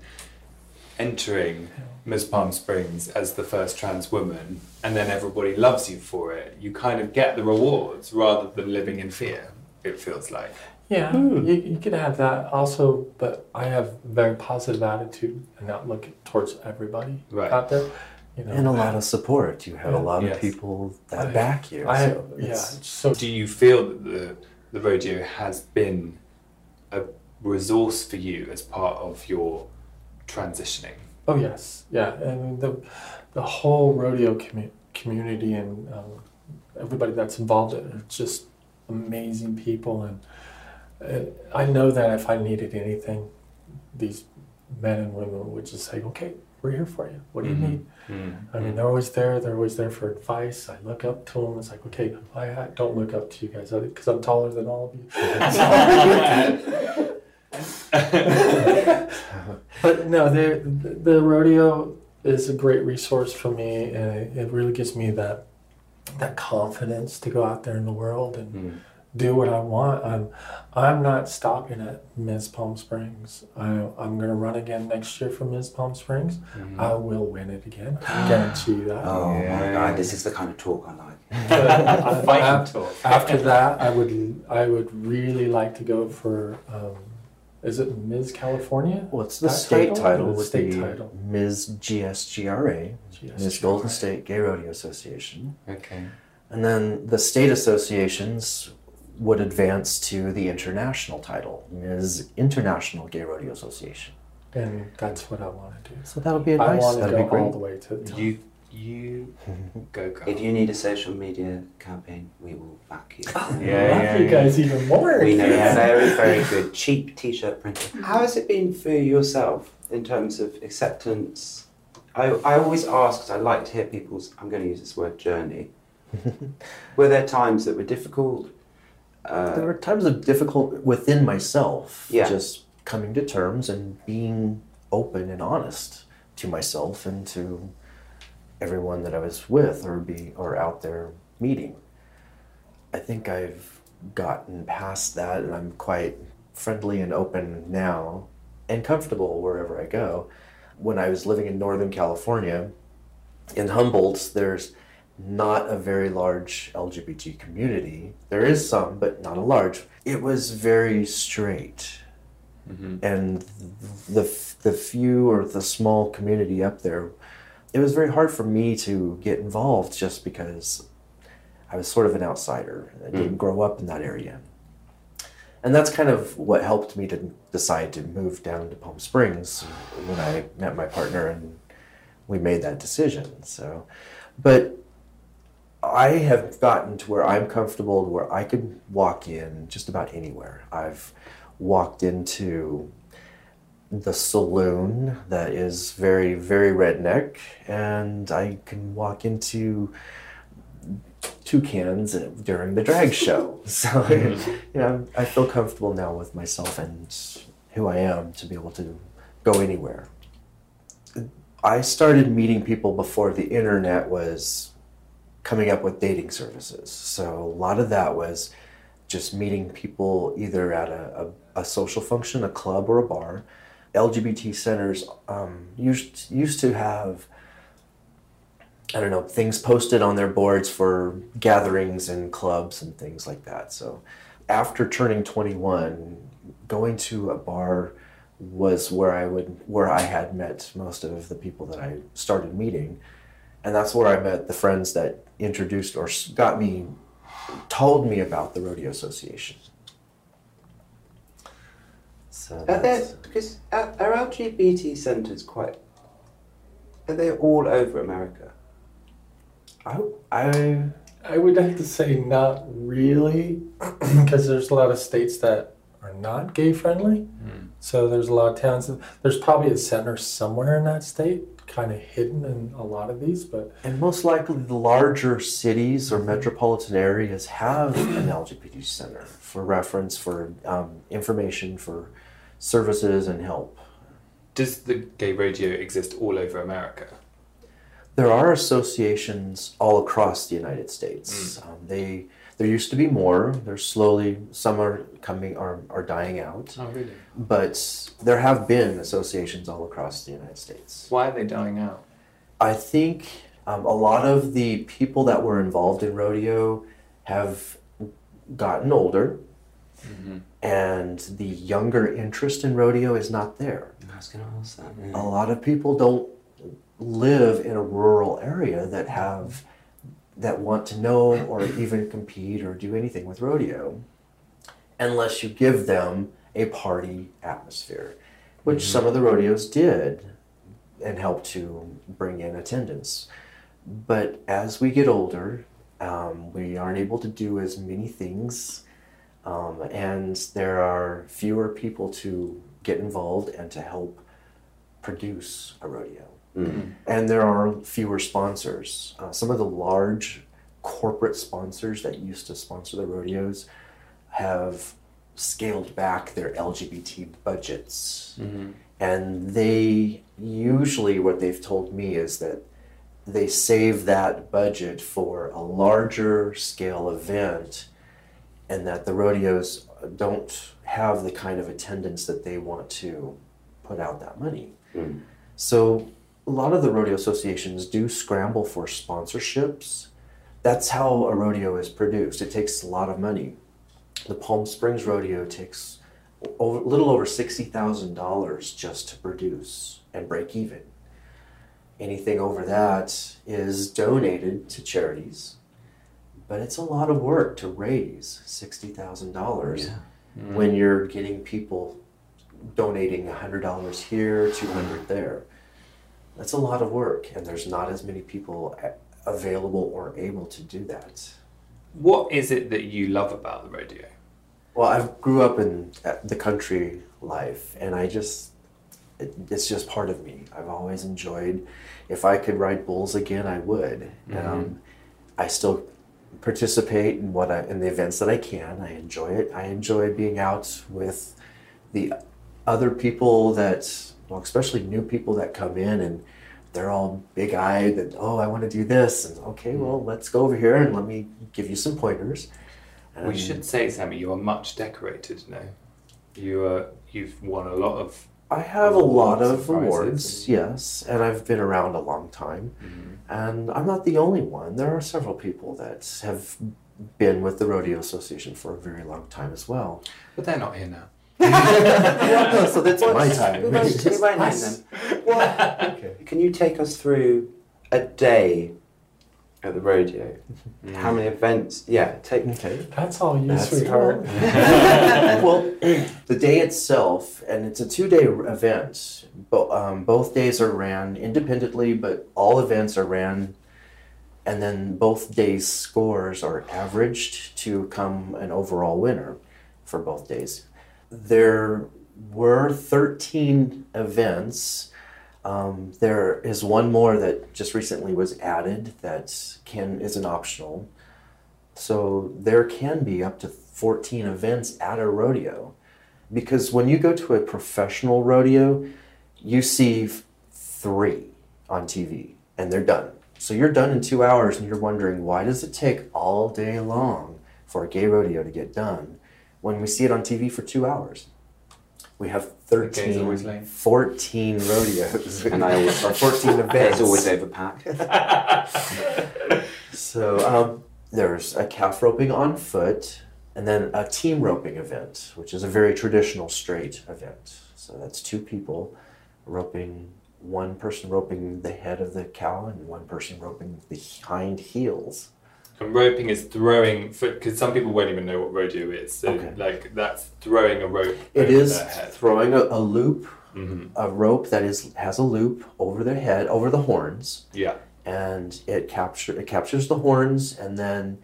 entering Ms. Palm Springs as the first trans woman and then everybody loves you for it, you kind of get the rewards rather than living in fear, it feels like. Yeah, Hmm. you, you could have that also, but I have very positive attitude and outlook towards everybody Right. out there. You know, and a lot of support. You have a lot Yes. of people that I- back you. I so yeah. So Do you feel that the the rodeo has been a resource for you as part of your transitioning? Oh yes, yeah, and the the whole rodeo commu- community and um, everybody that's involved in it are just amazing people, and uh, I know that if I needed anything, these men and women would just say, "Okay, we're here for you. What do you Mhm. need?" I mean, they're always there. They're always there for advice. I look up to them. It's like, okay, I, I don't look up to you guys because I'm taller than all of you. but no, the the rodeo is a great resource for me, and it, it really gives me that that confidence to go out there in the world and Mm. Do what I want. I'm I'm not stopping at Ms. Palm Springs. I, I'm going to run again next year for Ms. Palm Springs. Mm-hmm. I will win it again. I guarantee you that. Oh Yeah. my god, this is the kind of talk I like. But Fighting talk. after that, I would I would really like to go for. Um, is it Ms. California? What's the That state title? title, The would state title. Ms. GSGRA, Ms. Golden State Gay Rodeo Association. Okay. And then the state associations would advance to the international title, Ms. International Gay Rodeo Association. And that's what I want to do. So that'll be a nice. want to go all the way to the top. You you go girl. If you need a social media campaign, we will back you. Yeah, I love yeah, you yeah. guys even more. We know Yeah. a very, very good cheap t-shirt printer. How has it been for yourself in terms of acceptance? I, I always ask, because I like to hear people's, I'm going to use this word journey, Were there times that were difficult? Uh, there were times of difficult within myself. Yeah. Just coming to terms and being open and honest to myself and to everyone that I was with or be or out there meeting. I think I've gotten past that and I'm quite friendly and open now and comfortable wherever I go. When I was living in Northern California, in Humboldt, there's not a very large LGBT community. There is some, but not a large. It was very straight. Mm-hmm. And the, the few or the small community up there, it was very hard for me to get involved just because I was sort of an outsider. I didn't mm. grow up in that area. And that's kind of what helped me to decide to move down to Palm Springs when I met my partner and we made that decision. So, but I have gotten to where I'm comfortable, where I can walk in just about anywhere. I've walked into the saloon that is very, very redneck, and I can walk into toucans during the drag show. So, you know, I feel comfortable now with myself and who I am to be able to go anywhere. I started meeting people before the internet was coming up with dating services. So a lot of that was just meeting people either at a, a, a social function, a club, or a bar. LGBT centers um, used used to have I don't know things posted on their boards for gatherings and clubs and things like that. So after turning 21, going to a bar was where I would where I had met most of the people that I started meeting, and that's where I met the friends that introduced or got me told me about the rodeo association. So Are there, because uh, are, are LGBT centres quite? Are they all over America? I, I I would have to say not really, because there's a lot of states that are not gay friendly. Hmm. So there's a lot of towns. There's probably a center somewhere in that state, kind of hidden in a lot of these. But and most likely the larger cities or metropolitan areas have an LGBT center for reference, for um, information, for services and help. Does the gay rodeo exist all over America? There are associations all across the United States. Um, they there used to be more. There's slowly some are coming are, are dying out, Oh, really? but there have been associations all across the United States. Why are they dying out? I think um, a lot of the people that were involved in rodeo have gotten older, and the younger interest in rodeo is not there. I was going to ask that. A lot of people don't live in a rural area that have that want to know or even compete or do anything with rodeo unless you give them a party atmosphere which some of the rodeos did and helped to bring in attendance. But as we get older um, we aren't able to do as many things um, and there are fewer people to get involved and to help produce a rodeo Mm. and there are fewer sponsors. Uh, some of the large corporate sponsors that used to sponsor the rodeos have scaled back their LGBT budgets. Mm-hmm. And they usually, what they've told me is that they save that budget for a larger scale event and that the rodeos don't have the kind of attendance that they want to put out that money. Mm. So a lot of the rodeo associations do scramble for sponsorships. That's how a rodeo is produced. It takes a lot of money. The Palm Springs Rodeo takes a little over sixty thousand dollars just to produce and break even. Anything over that is donated to charities, but it's a lot of work to raise sixty thousand dollars mm-hmm. when you're getting people donating hundred dollars here, two hundred there. That's a lot of work, and there's not as many people available or able to do that. What is it that you love about the rodeo? Well, I grew up in uh, the country life, and I just, it, it's just part of me. I've always enjoyed, if I could ride bulls again, I would. Um, I still participate in what I in the events that I can. I enjoy it. I enjoy being out with the other people that, well, especially new people that come in and they're all big eyed and oh, I want to do this and okay, hmm. well, let's go over here and let me give you some pointers. We should say, Sammy, you are much decorated now. You are. You've won a lot of. I have a lot of and awards, yes, and I've been around a long time. Mm-hmm. And I'm not the only one. There are several people that have been with the Rodeo Association for a very long time as well. But they're not here now. So that's my time. We won't, we won't name them. What? Okay. Can you take us through a day at the rodeo? How many events? Yeah, take. Okay. That's all you, That's sweetheart. well, the day itself, and it's a two-day event. But um, both days are ran independently, but all events are ran, and then both days' scores are averaged to come an overall winner for both days. There were thirteen events. Um, there is one more that just recently was added that can is an optional. So there can be up to 14 events at a rodeo. Because when you go to a professional rodeo, you see three on TV and they're done. So you're done in two hours and you're wondering why does it take all day long for a gay rodeo to get done when we see it on TV for two hours? We have The 13, 14 rodeos. And I always- or 14 events. It's always overpacked. So um, there's a calf roping on foot, and then a team roping event, which is a very traditional straight event. So that's two people roping, one person roping the head of the cow, and one person roping the hind heels. And roping is throwing because some people won't even know what rodeo is. So Okay. like that's throwing a rope. It over is their head. throwing a, a loop, Mhm. a rope that is has a loop over their head, over the horns, Yeah. and it capture it captures the horns and then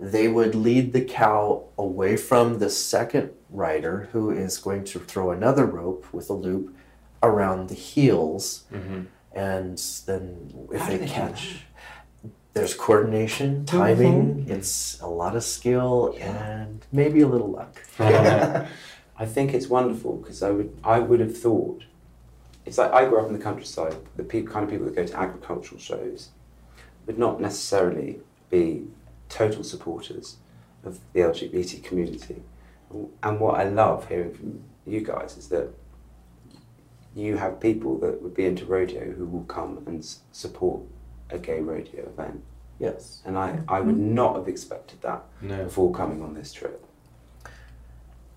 they would lead the cow away from the second rider who is going to throw another rope with a loop around the heels Mm-hmm. and then if How they do they do catch there's coordination mm-hmm. timing it's a lot of skill and maybe a little luck I think it's wonderful because I would I would have thought it's like I grew up in the countryside. The pe- kind of people that go to agricultural shows would not necessarily be total supporters of the LGBT community. And what I love hearing from you guys is that you have people that would be into rodeo who will come and s- support a gay rodeo event. yes And I, mm-hmm. I would not have expected that No. before coming on this trip.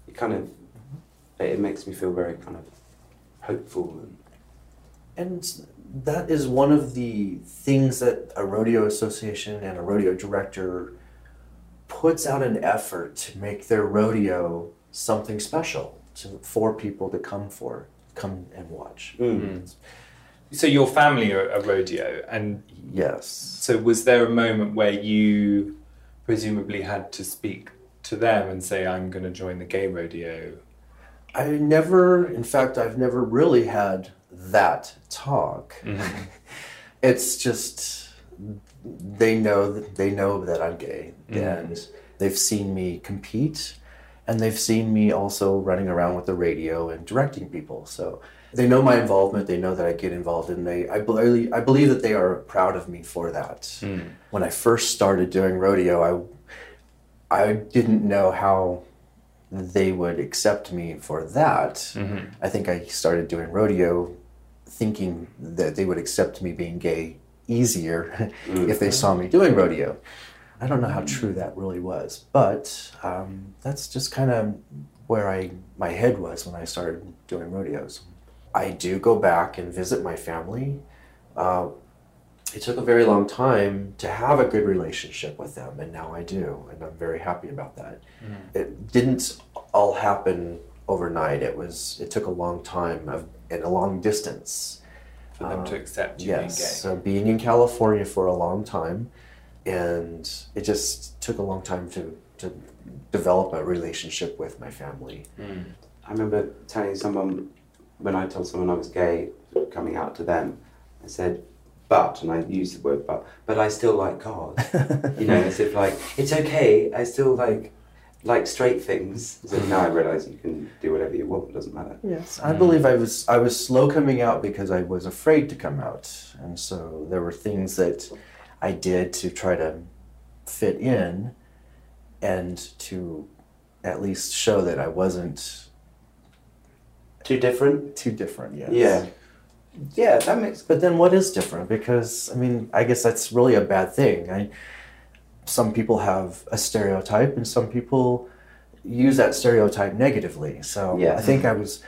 It kind of mm-hmm. it makes me feel very kind of hopeful and And that is one of the things that a rodeo association and a rodeo director puts out an effort to make their rodeo something special to, for people to come for, come and watch. Mm. So your family are a rodeo, and Yes. so was there a moment where you presumably had to speak to them and say, "I'm going to join the gay rodeo"? I never, in fact, I've never really had that talk. Mm-hmm. it's just they know that they know that I'm gay, mm-hmm. and they've seen me compete, and they've seen me also running around with the rodeo and directing people. So they know my involvement. They know that I get involved, and they I believe I believe that they are proud of me for that. Hmm. When I first started doing rodeo, I I didn't know how they would accept me for that. Mm-hmm. I think I started doing rodeo thinking that they would accept me being gay easier if they saw me doing rodeo. I don't know how hmm. true that really was, but um, that's just kind of where I my head was when I started doing rodeos. I do go back and visit my family. Uh, it took a very long time to have a good relationship with them, and now I do, and I'm very happy about that. Mm. It didn't all happen overnight. It was it took a long time of, and a long distance. for them to um, accept you Yes, being gay. so being in California for a long time, and it just took a long time to to develop a relationship with my family. Mm. I remember telling someone when I told someone I was gay, coming out to them, I said, but, and I use the word but, but I still like cars. you know, as if like it's okay. I still like like straight things. So now I realise you can do whatever you want. It doesn't matter. Yes, I believe I was I was slow coming out because I was afraid to come out, and so there were things that I did to try to fit in, and to at least show that I wasn't Too different. too different. Yes. Yeah. Yeah, that makes. But then what is different? Because I mean, I guess that's really a bad thing. I, some people have a stereotype, and some people use that stereotype negatively. So Yeah. I think I was,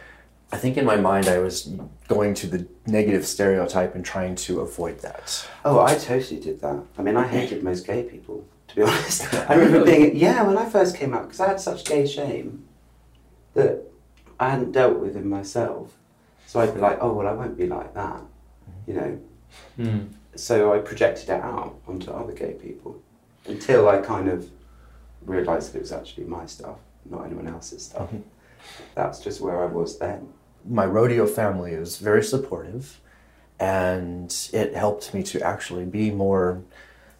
I think in my mind I was going to the negative stereotype and trying to avoid that. Oh, I totally did that. I mean, I hated most gay people. To be honest, I remember being yeah when I first came out because I had such gay shame that I hadn't dealt with in myself. So I'd be like, oh well, I won't be like that, you know. Mm. So I projected it out onto other gay people until I kind of realised that it was actually my stuff, not anyone else's stuff. That's just where I was then. My rodeo family is very supportive, and it helped me to actually be more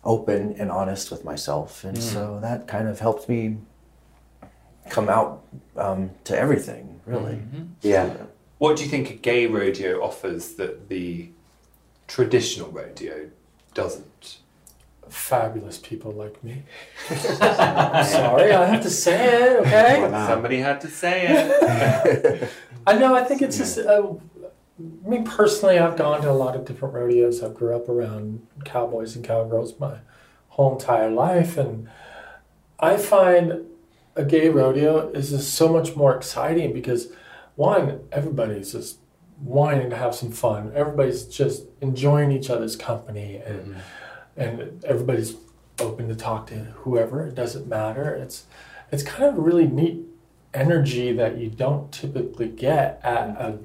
open and honest with myself, and so that kind of helped me come out um, to everything, really. Yeah. What do you think a gay rodeo offers that the traditional rodeo doesn't? Fabulous people like me. Sorry, I have to say it, okay? Somebody had to say it. I know. I think it's just. Uh, me personally, I've gone to a lot of different rodeos. I grew up around cowboys and cowgirls my whole entire life, and I find a gay rodeo is just so much more exciting because one, everybody's just wanting to have some fun. Everybody's just enjoying each other's company, and mm-hmm. and everybody's open to talk to whoever. It doesn't matter. It's it's kind of a really neat energy that you don't typically get at a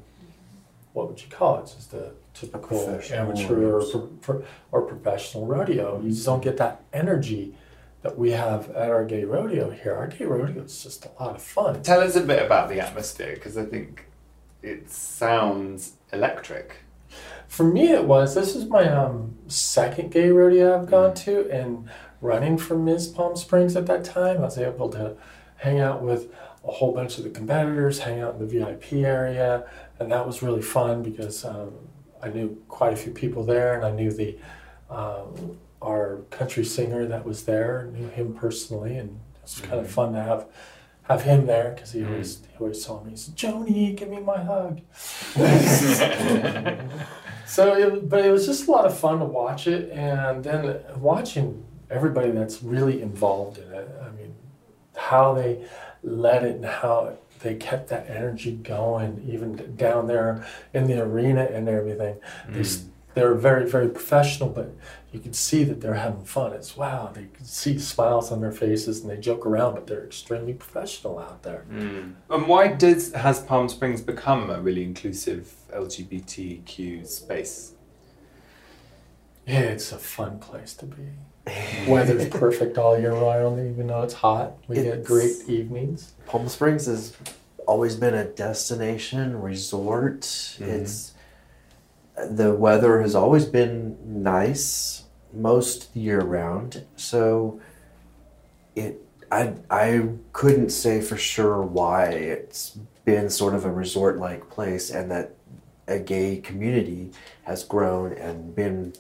what would you call it? Just a typical amateur or, or- pro, pro, or professional rodeo. You just don't mm-hmm. get that energy that we have at our gay rodeo here. Our gay rodeo is just a lot of fun. Tell us a bit about the atmosphere because I think it sounds electric. For me, it was. This is my um, second gay rodeo I've gone to, and running for Ms. Palm Springs at that time, I was able to hang out with a whole bunch of the competitors, hang out in the VIP area, and that was really fun because um, I knew quite a few people there, and I knew the um, our country singer that was there, knew him personally, and it was kind of mm-hmm. fun to have have him there because he mm-hmm. always he always saw me. He said, "Joni, give me my hug." So, it, but it was just a lot of fun to watch it, and then watching everybody that's really involved in it. I mean, how they led it and how they kept that energy going, even down there in the arena and everything. They, mm. s- they're very, very professional, but you can see that they're having fun. It's wow, they can see smiles on their faces and they joke around, but they're extremely professional out there. Mm. And why does has Palm Springs become a really inclusive LGBTQ space? Yeah, it's a fun place to be. Weather's perfect all year round, even though it's hot. We get great evenings. Palm Springs has always been a destination resort. Mm-hmm. It's the weather has always been nice most year round. So it I I couldn't say for sure why it's been sort of a resort like place and that a gay community has grown and been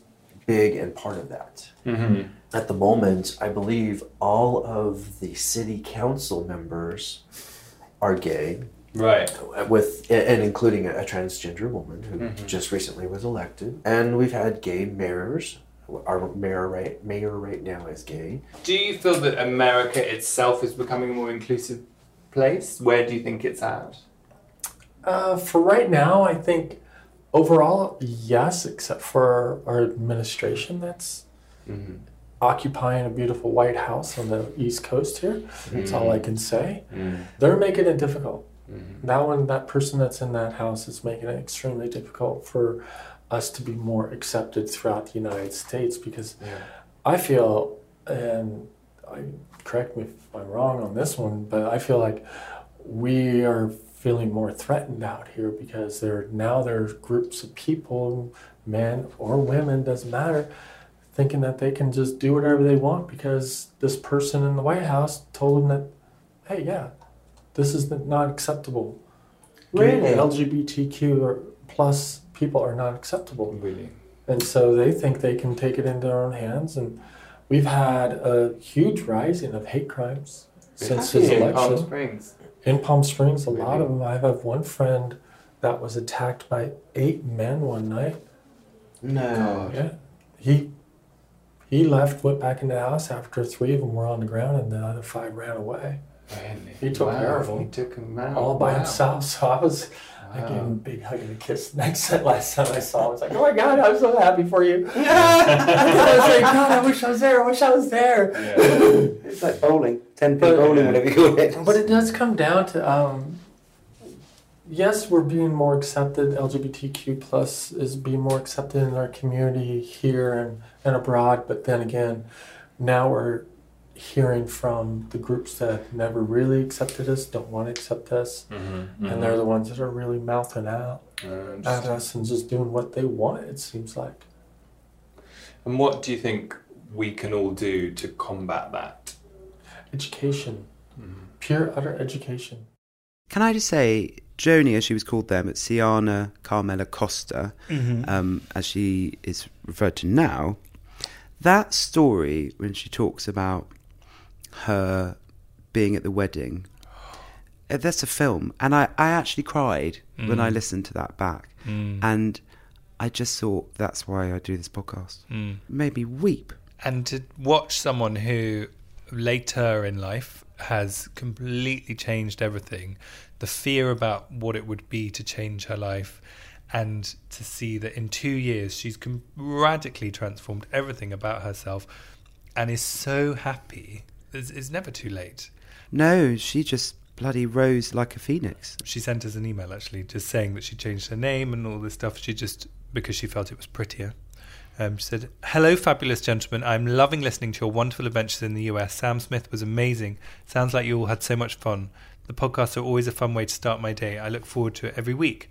big and part of that. Mm-hmm. At the moment, I believe all of the city council members are gay, Right. with and including a, a transgender woman who mm-hmm. just recently was elected. And we've had gay mayors. Our mayor right mayor right now is gay. Do you feel that America itself is becoming a more inclusive place? Where do you think it's at? Uh, for right now, I think overall, yes, except for our administration that's mm-hmm. occupying a beautiful White House on the East Coast here. That's all I mm-hmm. can say. Mm. They're making it difficult. Mm-hmm. That one, that person that's in that house is making it extremely difficult for us to be more accepted throughout the United States because I feel, and I correct me if I'm wrong on this one, but I feel like we are feeling more threatened out here because there now there's groups of people, men or women, doesn't matter, thinking that they can just do whatever they want because this person in the White House told them that, hey, yeah, this is not acceptable. Really? LGBTQ plus people are not acceptable. Really? And so they think they can take it into their own hands. And we've had a huge rising of hate crimes since his In election. Palm Springs. In Palm Springs, a lot of them. I have one friend that was attacked by eight men one night. No. Yeah, he he left, went back into the house after three of them were on the ground, and the other five ran away Really? He took wow. care of 'em. He took him out. all by Wow. himself. So I was. I gave him a big hug and a kiss. Next last time I saw him, I was like, "Oh my God, I'm so happy for you!" I was like, "God, I wish I was there. I wish I was there." Yeah. It's like bowling, ten pin But- bowling, whatever you call it. But it does come down to um, yes, we're being more accepted. LGBTQ plus is being more accepted in our community here and, and abroad. But then again, now we're hearing from the groups that never really accepted us, don't want to accept us, Mm-hmm. and they're the ones that are really mouthing out at us and just doing what they want. It seems like. And what do you think we can all do to combat that? Education, pure utter education. Can I just say, Joni, as she was called then, but Siana Carmela Costa, um, as she is referred to now, that story when she talks about her being at the wedding, uh, that's a film, and I, I actually cried when I mm. listened to that back, mm. and I just thought that's why I do this podcast. Mm. It made me weep. and to watch someone who later in life has completely changed everything the fear about what it would be to change her life and to see that in two years she's com- radically transformed everything about herself and is so happy it's, it's never too late. No, she just bloody rose like a phoenix. she sent us an email actually just saying that she changed her name and all this stuff. She just because she felt it was prettier. Um, she said hello fabulous gentlemen. I'm loving listening to your wonderful adventures in the us sam smith was amazing. Sounds like you all had so much fun. The podcasts are always a fun way to start my day. I look forward to it every week.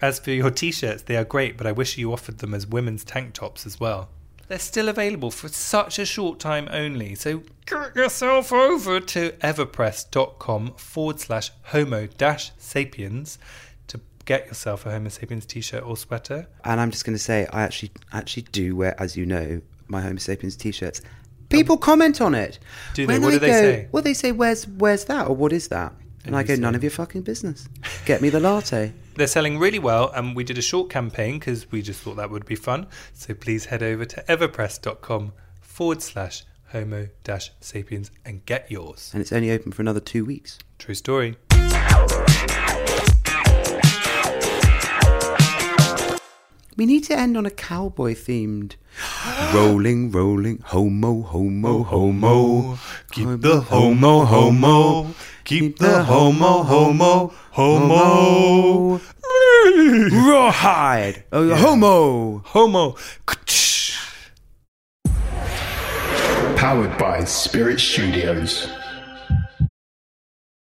As for your t-shirts they are great but i wish you offered them as women's tank tops as well they're still available for such a short time only. So get yourself over to everpress.com forward slash homo dash sapiens to get yourself a Homo sapiens t shirt or sweater. And I'm just going to say, I actually actually do wear, as you know, my Homo sapiens t-shirts. People comment on it. Do they? When What I do they go- say? Well, they say, "Where's where's that?" or "What is that?" And, And I go, say- "None of your fucking business. Get me the latte." They're selling really well, and we did a short campaign because we just thought that would be fun. So please head over to everpress.com forward slash homo dash sapiens and get yours. and it's only open for another two weeks. True story. We need to end on a cowboy themed. rolling, rolling, homo, homo, homo. Keep the homo, homo. Keep the homo, homo, homo. Rawhide. Oh, homo. Homo. Powered by Spirit Studios.